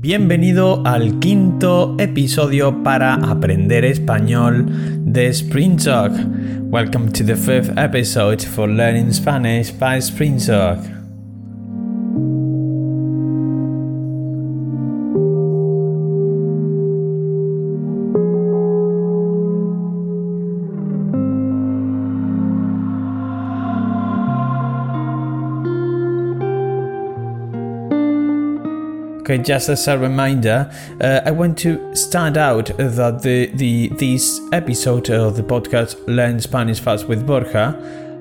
Bienvenido al quinto episodio para aprender español de Spring Talk. Welcome to the fifth episode for learning Spanish by Spring Okay, just as a reminder, uh, I want to stand out that the, the this episode of the podcast Learn Spanish Fast with Borja,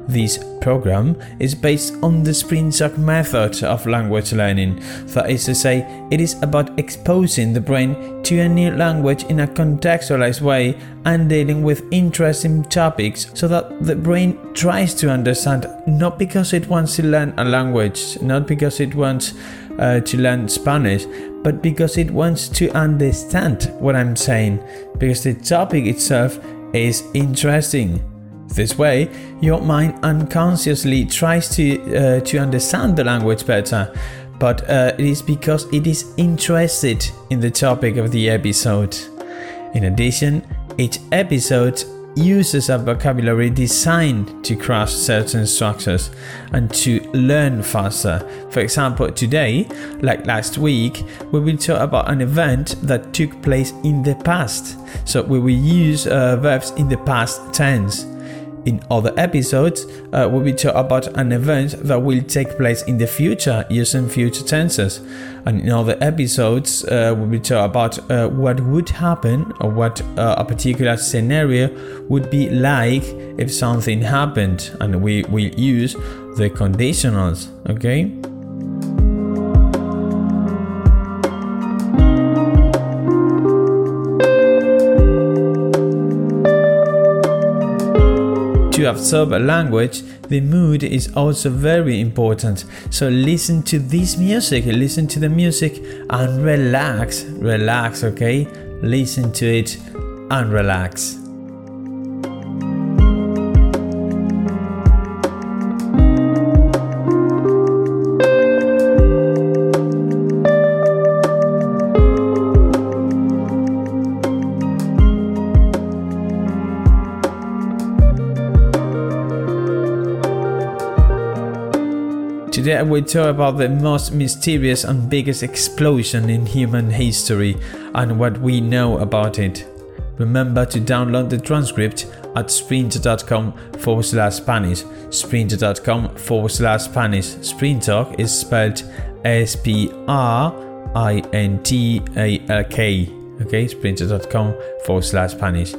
this program is based on the Springsock method of language learning. That is to say, it is about exposing the brain to a new language in a contextualized way and dealing with interesting topics so that the brain tries to understand not because it wants to learn a language, not because it wants uh, to learn Spanish, but because it wants to understand what I'm saying, because the topic itself is interesting. This way, your mind unconsciously tries to uh, to understand the language better, but uh, it is because it is interested in the topic of the episode. In addition, each episode uses a vocabulary designed to cross certain structures and to learn faster. For example, today, like last week, we will talk about an event that took place in the past. So we will use uh, verbs in the past tense. In other episodes, uh, we will talk about an event that will take place in the future using future tenses. And in other episodes, uh, we will talk about uh, what would happen or what uh, a particular scenario would be like if something happened. And we will use the conditionals, okay? Absorb a language, the mood is also very important. So listen to this music, listen to the music and relax. Relax, okay? Listen to it and relax. We talk about the most mysterious and biggest explosion in human history and what we know about it. Remember to download the transcript at sprinter.com forward slash Spanish. Sprinter.com forward slash Spanish. Sprintalk is spelled S P R I N T A L K. Okay, sprinter.com forward slash Spanish.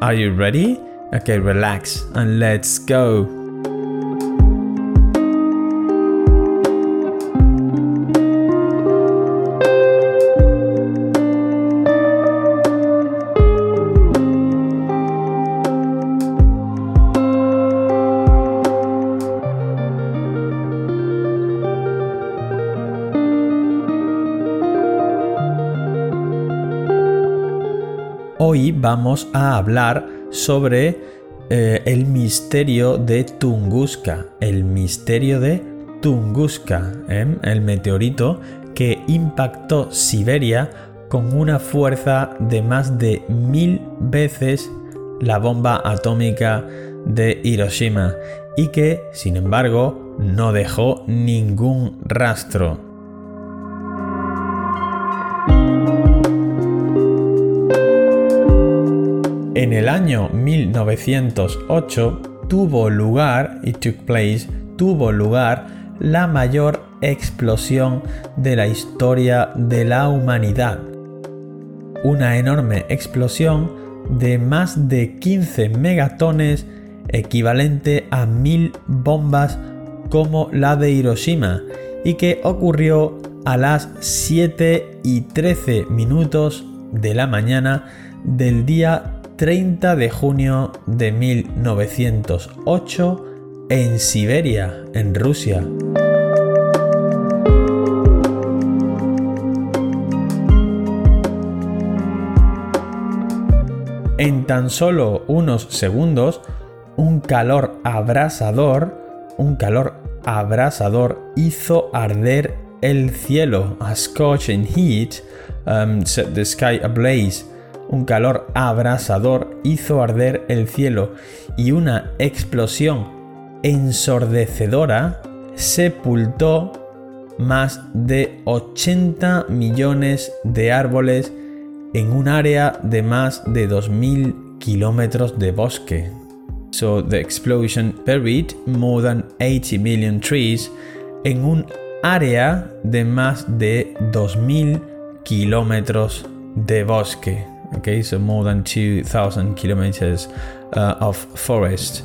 Are you ready? Okay, relax and let's go. Vamos a hablar sobre eh, el misterio de Tunguska, el misterio de Tunguska, ¿eh? el meteorito que impactó Siberia con una fuerza de más de mil veces la bomba atómica de Hiroshima y que, sin embargo, no dejó ningún rastro. En el año 1908 tuvo lugar, y took place, tuvo lugar la mayor explosión de la historia de la humanidad. Una enorme explosión de más de 15 megatones equivalente a mil bombas como la de Hiroshima y que ocurrió a las 7 y 13 minutos de la mañana del día 30 de junio de 1908 en Siberia, en Rusia. En tan solo unos segundos, un calor abrasador, un calor abrasador hizo arder el cielo. A scorching heat um, set the sky ablaze. Un calor abrasador hizo arder el cielo y una explosión ensordecedora sepultó más de 80 millones de árboles en un área de más de 2.000 kilómetros de bosque. So the explosion buried more than 80 million trees en un área de más de 2.000 kilómetros de bosque. Okay, so more than 2,000 kilometers uh, of forest.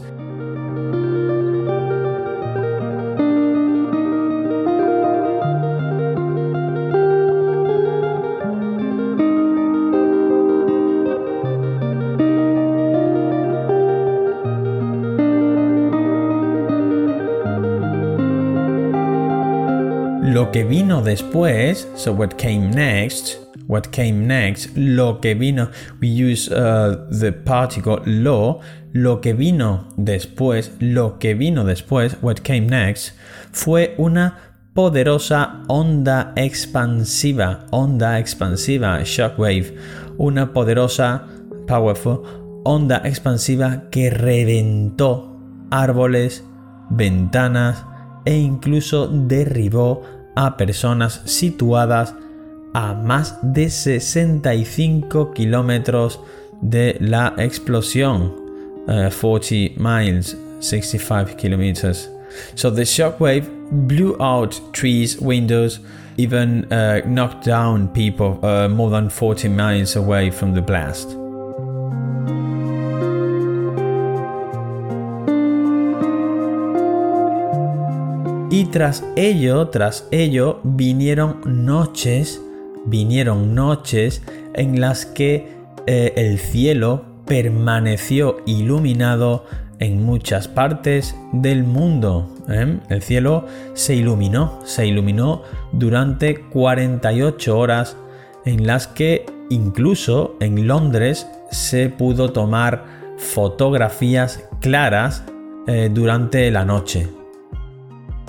Lo que vino después, so what came next, what came next, lo que vino, we use uh, the particle lo, lo que vino después, lo que vino después, what came next, fue una poderosa onda expansiva, onda expansiva, shockwave, una poderosa, powerful, onda expansiva que reventó árboles, ventanas, e incluso derribó a personas situadas a más de 65 kilómetros de la explosión. 40 eh, miles, 65 kilometers. So the shockwave blew out trees, windows, even uh, knocked down people uh, more than 40 miles away from the blast. Y tras ello, tras ello, vinieron noches, vinieron noches en las que eh, el cielo permaneció iluminado en muchas partes del mundo. ¿eh? El cielo se iluminó, se iluminó durante 48 horas en las que incluso en Londres se pudo tomar fotografías claras eh, durante la noche.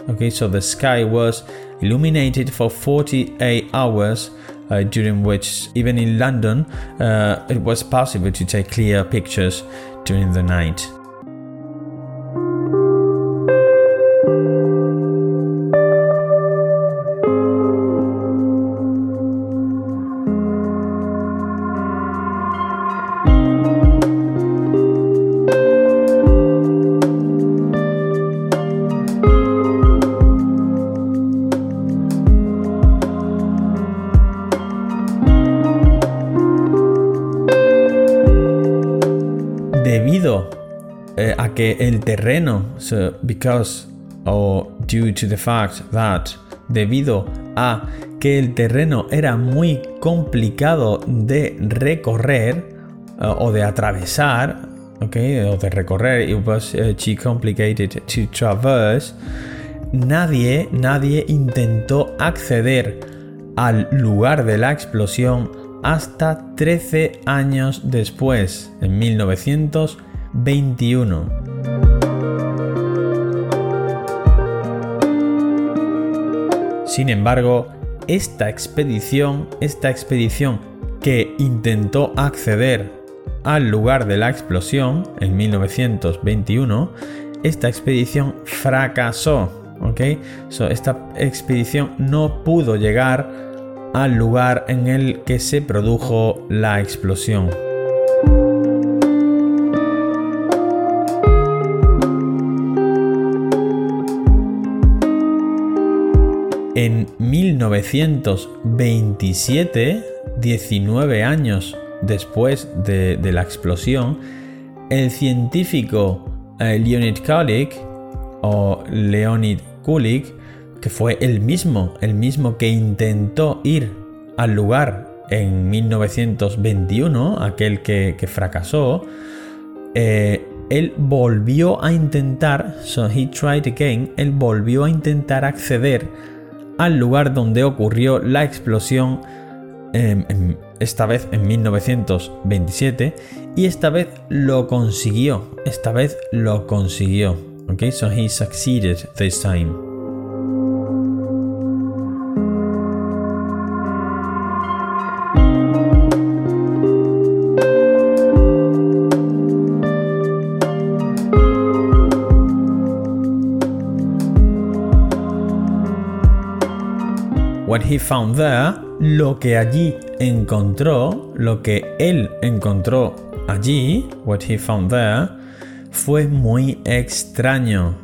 Okay, so the sky was illuminated for 48 hours, uh, during which, even in London, uh, it was possible to take clear pictures during the night. Terreno, because or due to the fact that, debido a que el terreno era muy complicado de recorrer uh, o de atravesar, okay, o de recorrer, it was uh, too complicated to traverse. Nadie, nadie intentó acceder al lugar de la explosión hasta 13 años después, en 1921. Sin embargo, esta expedición, esta expedición que intentó acceder al lugar de la explosión en 1921, esta expedición fracasó. ¿ok? esta expedición no pudo llegar al lugar en el que se produjo la explosión. En 1927, 19 años después de, la explosión, el científico eh, Leonid Kulik o Leonid Kulik, que fue el mismo, el mismo que intentó ir al lugar en 1921, aquel que, fracasó, eh, él volvió a intentar, so he tried again, él volvió a intentar acceder al lugar donde ocurrió la explosión, em, esta vez en 1927, y esta vez lo consiguió, esta vez lo consiguió. Okay, so he succeeded this time. He found there, lo que allí encontró, lo que él encontró allí, what he found there, fue muy extraño.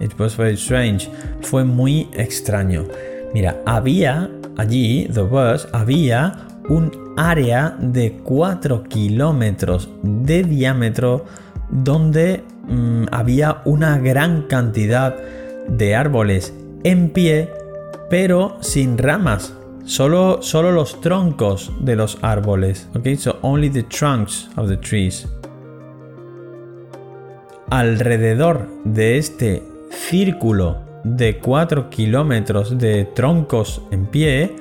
It was very strange. Fue muy extraño. Mira, había allí, the was, había un área de 4 kilómetros de diámetro donde mm, había una gran cantidad de árboles en pie, pero sin ramas. Solo, solo los troncos de los árboles. Okay, so only the trunks of the trees. Alrededor de este círculo de 4 kilómetros de troncos en pie,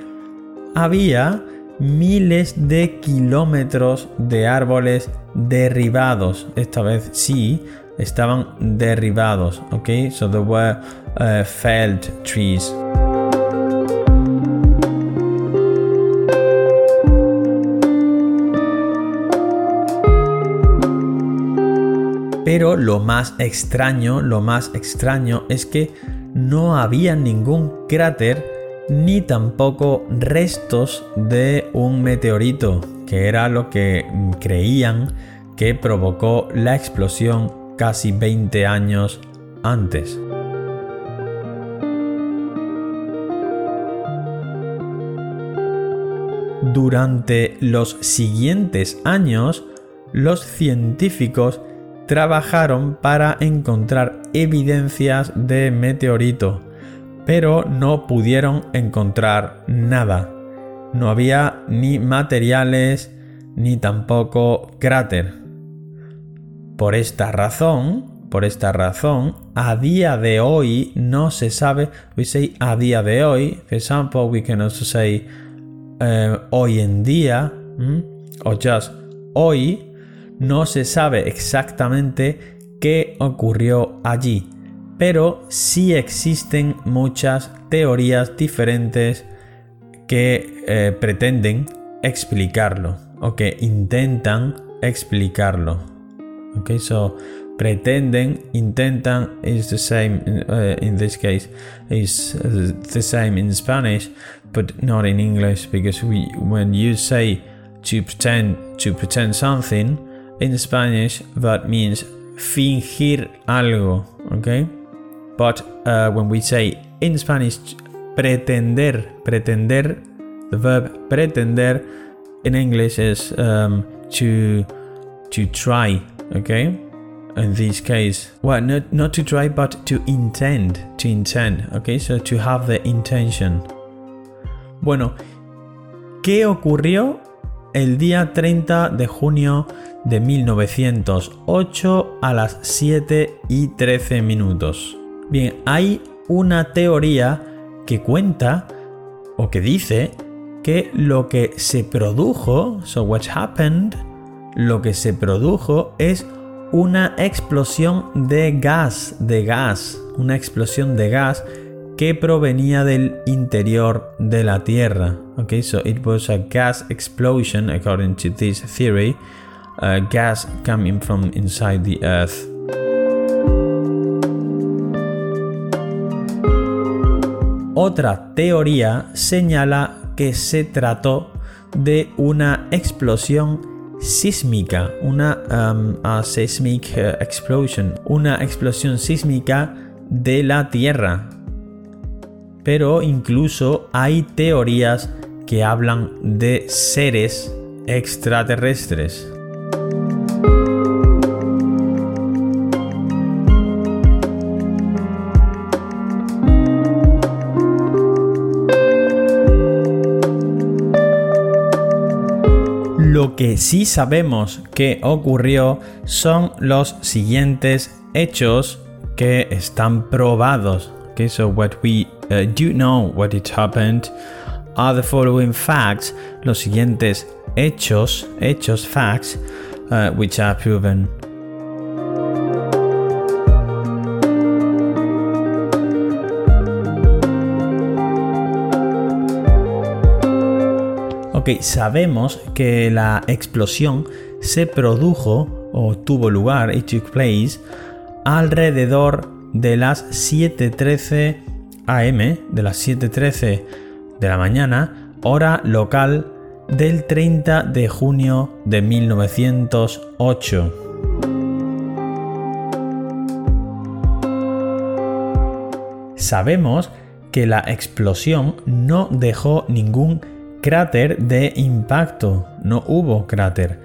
había miles de kilómetros de árboles derribados. Esta vez sí, estaban derribados. Ok, so there were uh, felled trees. Pero lo más extraño, lo más extraño es que no había ningún cráter ni tampoco restos de un meteorito, que era lo que creían que provocó la explosión casi 20 años antes. Durante los siguientes años, los científicos trabajaron para encontrar evidencias de meteorito pero no pudieron encontrar nada. No había ni materiales ni tampoco cráter. Por esta razón, por esta razón, a día de hoy no se sabe, we say a día de hoy, for example, we can also say eh, hoy en día, o just hoy, no se sabe exactamente qué ocurrió allí pero sí existen muchas teorías diferentes que eh, pretenden explicarlo o que intentan explicarlo. Okay, so pretenden, intentan is the same uh, in this case is the same in Spanish, but not in English because we when you say to pretend to pretend something in Spanish that means fingir algo, okay? But uh, when we say in Spanish pretender, pretender, the verb pretender in English is um, to to try. Okay. In this case, well, not not to try, but to intend, to intend. Okay, so to have the intention. Bueno, ¿qué ocurrió el día 30 de junio de 1908 a las 7 y 13 minutos? Bien, hay una teoría que cuenta o que dice que lo que se produjo, so what happened, lo que se produjo es una explosión de gas, de gas, una explosión de gas que provenía del interior de la Tierra. Okay, so it was a gas explosion according to this theory, gas coming from inside the earth. Otra teoría señala que se trató de una explosión sísmica, una um, seismic uh, explosion, una explosión sísmica de la Tierra. Pero incluso hay teorías que hablan de seres extraterrestres. Lo que sí sabemos que ocurrió son los siguientes hechos que están probados. Okay, so what we uh, do know what it happened are the following facts. Los siguientes hechos, hechos, facts, uh, which are proven. Ok, sabemos que la explosión se produjo o tuvo lugar, it took place, alrededor de las 7.13 am, de las 7.13 de la mañana, hora local del 30 de junio de 1908. Sabemos que la explosión no dejó ningún cráter de impacto, no hubo cráter.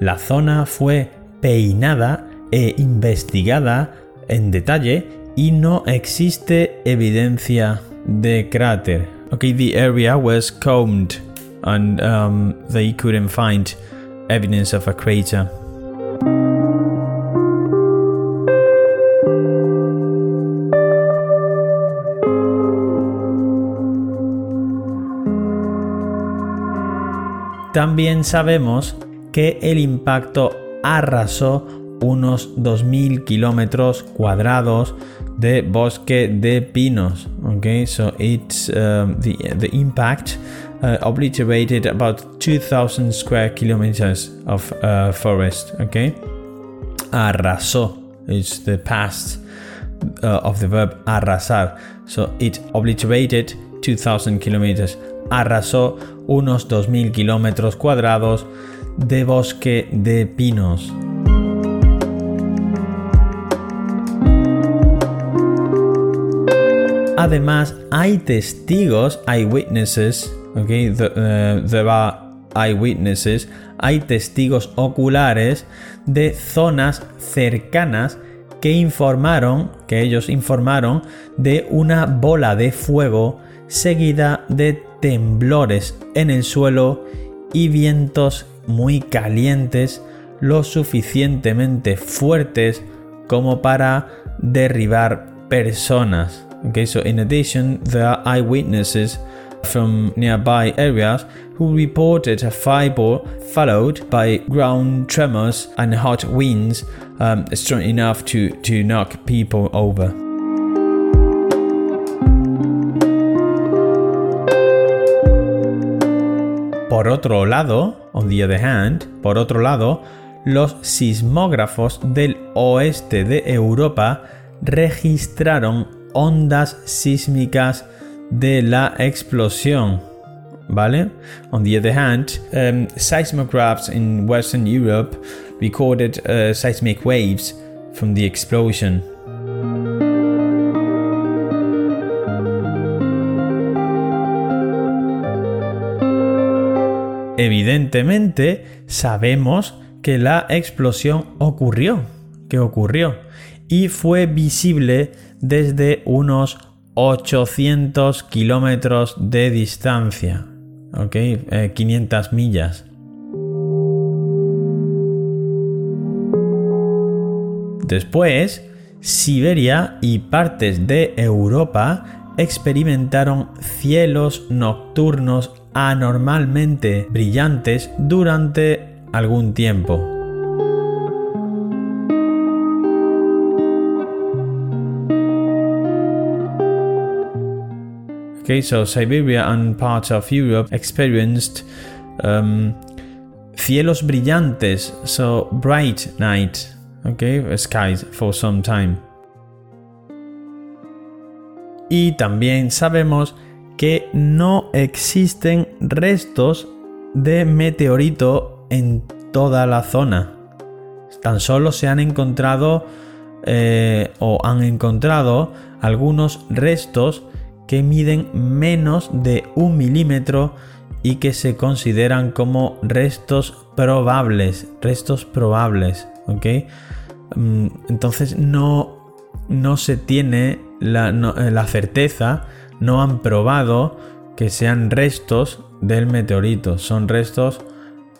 La zona fue peinada e investigada en detalle y no existe evidencia de cráter. Okay, the area was combed and um, they couldn't find evidence of a crater. También sabemos que el impacto arrasó unos 2.000 kilómetros cuadrados de bosque de pinos. Okay, so it's um, the impact uh, obliterated about 2,000 square kilometers of uh, forest. Okay, arrasó is the past uh, of the verb arrasar. So it obliterated 2,000 kilometers. Arrasó unos 2.000 kilómetros cuadrados de bosque de pinos. Además, hay testigos, eyewitnesses, okay, uh, there are eyewitnesses, hay testigos oculares de zonas cercanas que informaron, que ellos informaron de una bola de fuego seguida de temblores en el suelo y vientos muy calientes lo suficientemente fuertes como para derribar personas. Okay, so in addition, there are eyewitnesses from nearby areas who reported a fireball followed by ground tremors and hot winds um, strong enough to, to knock people over. Por otro lado, on the other hand, por otro lado, los sismógrafos del oeste de Europa registraron ondas sísmicas de la explosión. ¿Vale? On the other hand, um, seismographs in Western Europe recorded uh, seismic waves from the explosion. Evidentemente, sabemos que la explosión ocurrió, que ocurrió, y fue visible desde unos 800 kilómetros de distancia, ¿ok? 500 eh, millas. Después, Siberia y partes de Europa experimentaron cielos nocturnos anormalmente brillantes durante algún tiempo. Okay, so Siberia and parts of Europe experienced um, cielos brillantes, so bright night, okay, skies for some time. Y también sabemos que no existen restos de meteorito en toda la zona. Tan solo se han encontrado eh, o han encontrado algunos restos que miden menos de un milímetro y que se consideran como restos probables, restos probables, ¿ok? Mm, entonces no, no se tiene la, eh, la, certeza, no han probado que sean restos del meteorito, son restos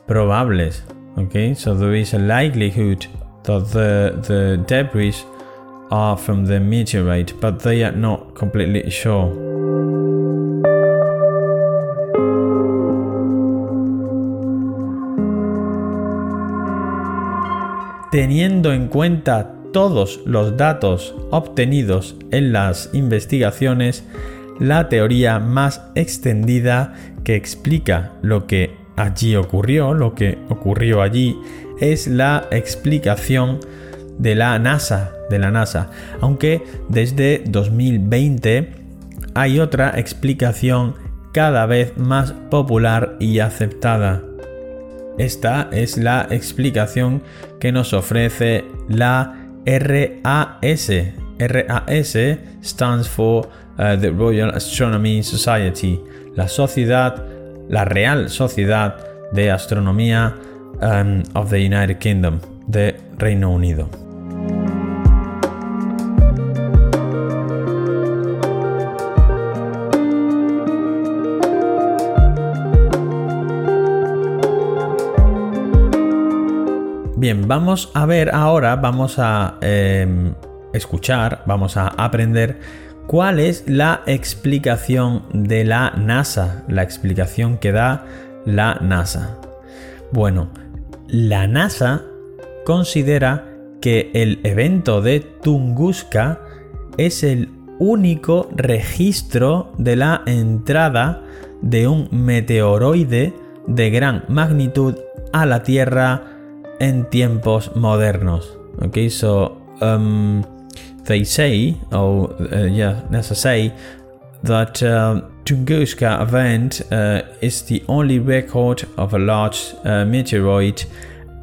probables, ¿ok? So there is a likelihood that the, the debris are from the meteorite, but they are not completely sure. Teniendo en cuenta todos los datos obtenidos en las investigaciones, la teoría más extendida que explica lo que allí ocurrió, lo que ocurrió allí, es la explicación de la NASA, de la NASA, aunque desde 2020 hay otra explicación cada vez más popular y aceptada. Esta es la explicación que nos ofrece la RAS. RAS stands for uh, the Royal Astronomy Society, la sociedad, la Real Sociedad de Astronomía um, of the United Kingdom, de Reino Unido. Bien, vamos a ver ahora, vamos a em, escuchar, vamos a aprender cuál es la explicación de la NASA, la explicación que da la NASA. Bueno, la NASA considera que el evento de Tunguska es el único registro de la entrada de un meteoroide de gran magnitud a la Tierra en tiempos modernos. Okay, so um, they say, or uh, yeah, NASA say that uh, Tunguska event uh, is the only record of a large uh, meteoroid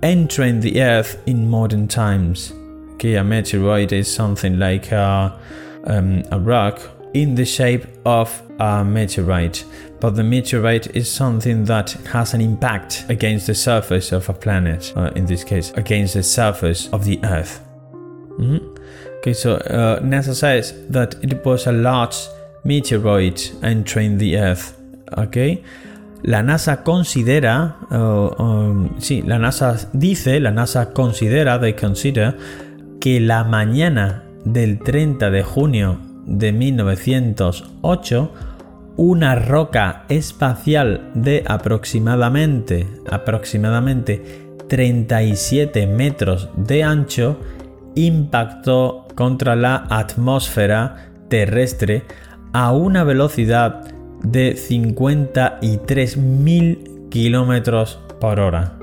entering the Earth in modern times. Okay, a meteoroid is something like a, um, a rock in the shape of a meteorite, but the meteorite is something that has an impact against the surface of a planet, uh, in this case, against the surface of the Earth. Mm-hmm. Okay, so uh, NASA says that it was a large meteorite entering the Earth. Okay. La NASA considera, uh, um, sí, la NASA dice, la NASA considera, they consider, que la mañana del 30 de junio de 1908 una roca espacial de aproximadamente, aproximadamente 37 metros de ancho impactó contra la atmósfera terrestre a una velocidad de 53.000 kilómetros por hora.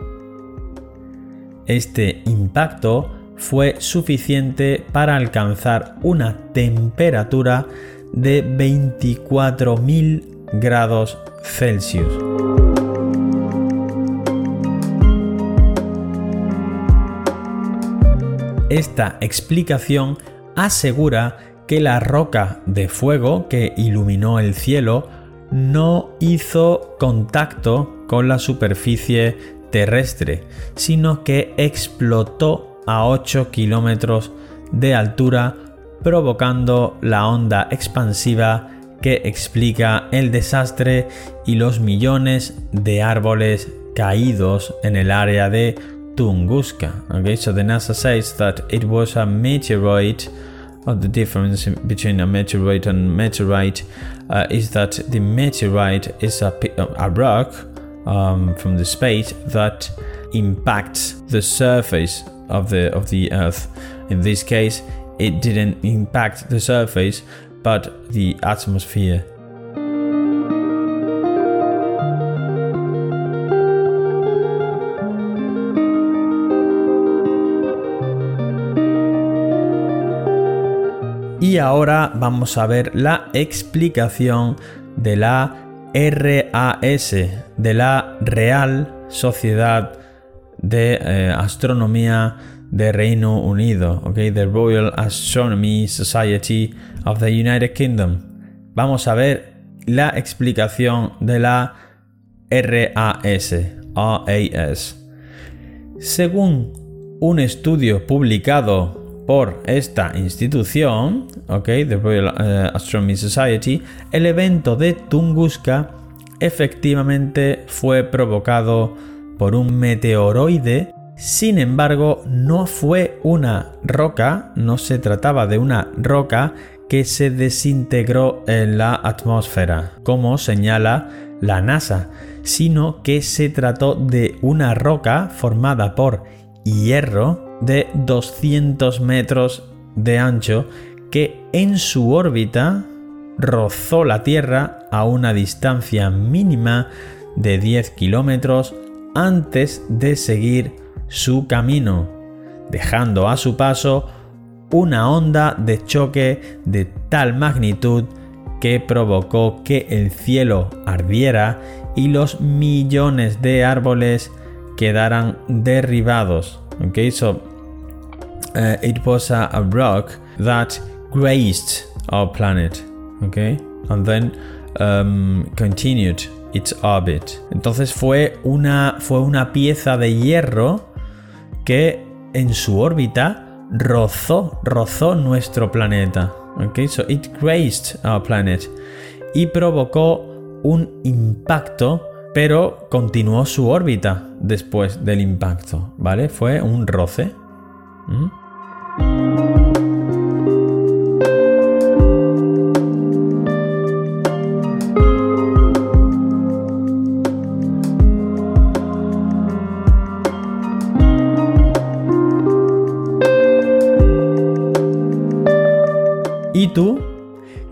Este impacto fue suficiente para alcanzar una temperatura de 24.000 grados Celsius. Esta explicación asegura que la roca de fuego que iluminó el cielo no hizo contacto con la superficie terrestre, sino que explotó a 8 kilómetros de altura provocando la onda expansiva que explica el desastre y los millones de árboles caídos en el área de Tunguska. Okay, so the NASA says that it was a meteorite. Or the difference between a meteorite and meteorite uh, is that the meteorite is a, a rock um, from the space that impacts the surface of the of the Earth. In this case, it didn't impact the surface but the atmosphere. Y ahora vamos a ver la explicación de la RAS, de la Real Sociedad de eh, Astronomía de Reino Unido, okay, the Royal Astronomy Society of the United Kingdom. Vamos a ver la explicación de la RAS, RAS. Según un estudio publicado por esta institución, okay, the Royal eh, Astronomy Society, el evento de Tunguska efectivamente fue provocado por un meteoroide sin embargo, no fue una roca, no se trataba de una roca que se desintegró en la atmósfera, como señala la NASA, sino que se trató de una roca formada por hierro de 200 metros de ancho que en su órbita rozó la Tierra a una distancia mínima de 10 kilómetros antes de seguir su camino, dejando a su paso una onda de choque de tal magnitud que provocó que el cielo ardiera y los millones de árboles quedaran derribados. Okay, so uh, it was a, a, rock that grazed our planet. Okay, and then um, continued its orbit. Entonces fue una, fue una pieza de hierro que en su órbita rozó, rozó nuestro planeta. Okay, so it grazed our planet y provocó un impacto, pero continuó su órbita después del impacto, ¿vale? Fue un roce. ¿Mm?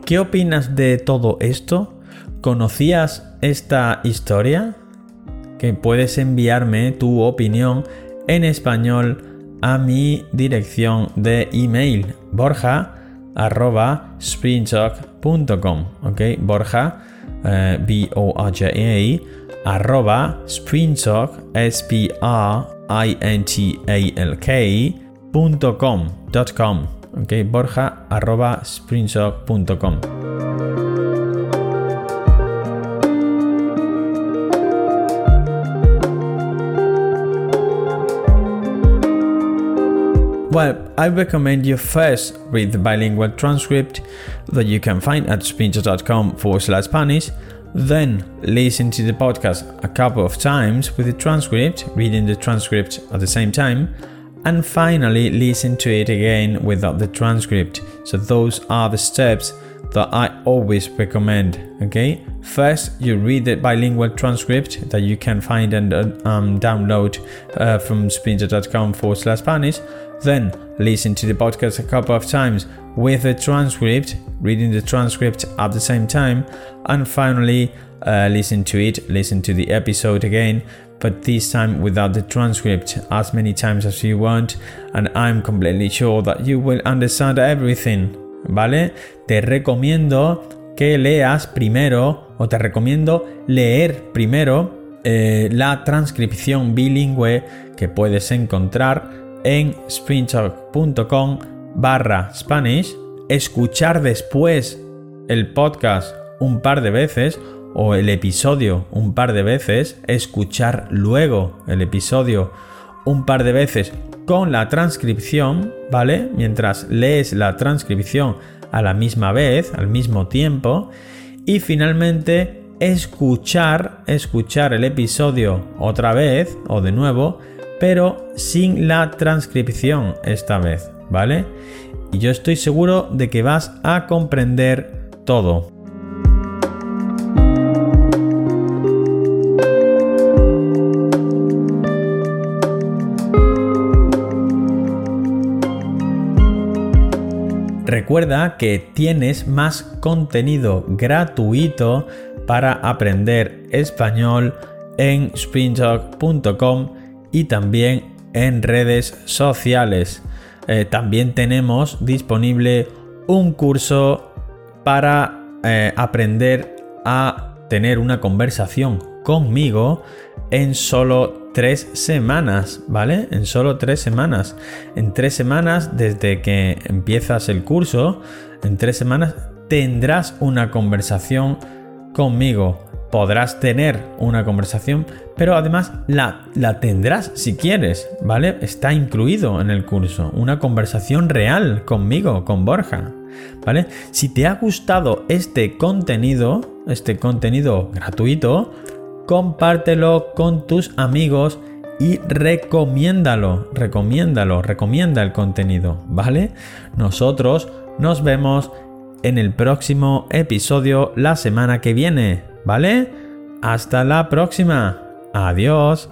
¿Qué opinas de todo esto? ¿Conocías esta historia? Que puedes enviarme tu opinión en español a mi dirección de email borja ok borja eh, b o h e arroba sprintalk s p r i n t a l k.com ok, borja. Well, I recommend you first read the bilingual transcript that you can find at sprinter.com forward slash Spanish, then listen to the podcast a couple of times with the transcript, reading the transcript at the same time, and finally listen to it again without the transcript. So those are the steps that I always recommend. Okay, first you read the bilingual transcript that you can find and uh, um, download uh, from sprinter.com forward slash Spanish. Then listen to the podcast a couple of times with the transcript, reading the transcript at the same time, and finally uh, listen to it, listen to the episode again but this time without the transcript as many times as you want and I'm completely sure that you will understand everything, ¿vale? Te recomiendo que leas primero o te recomiendo leer primero eh, la transcripción bilingüe que puedes encontrar en sprintalk.com barra Spanish, escuchar después el podcast un par de veces o el episodio un par de veces, escuchar luego el episodio un par de veces con la transcripción, ¿vale? Mientras lees la transcripción a la misma vez, al mismo tiempo, y finalmente escuchar, escuchar el episodio otra vez o de nuevo, pero sin la transcripción esta vez, ¿vale? Y yo estoy seguro de que vas a comprender todo. Recuerda que tienes más contenido gratuito para aprender español en sprintalk.com y también en redes sociales. Eh, también tenemos disponible un curso para eh, aprender a tener una conversación conmigo en solo tres semanas, ¿vale? En solo tres semanas. En tres semanas, desde que empiezas el curso, en tres semanas tendrás una conversación conmigo. Podrás tener una conversación, pero además la, la tendrás si quieres, ¿vale? Está incluido en el curso. Una conversación real conmigo, con Borja. ¿Vale? Si te ha gustado este contenido, este contenido gratuito, compártelo con tus amigos y recomiéndalo, recomiéndalo, recomienda el contenido, ¿vale? Nosotros nos vemos en el próximo episodio la semana que viene, ¿vale? Hasta la próxima. Adiós.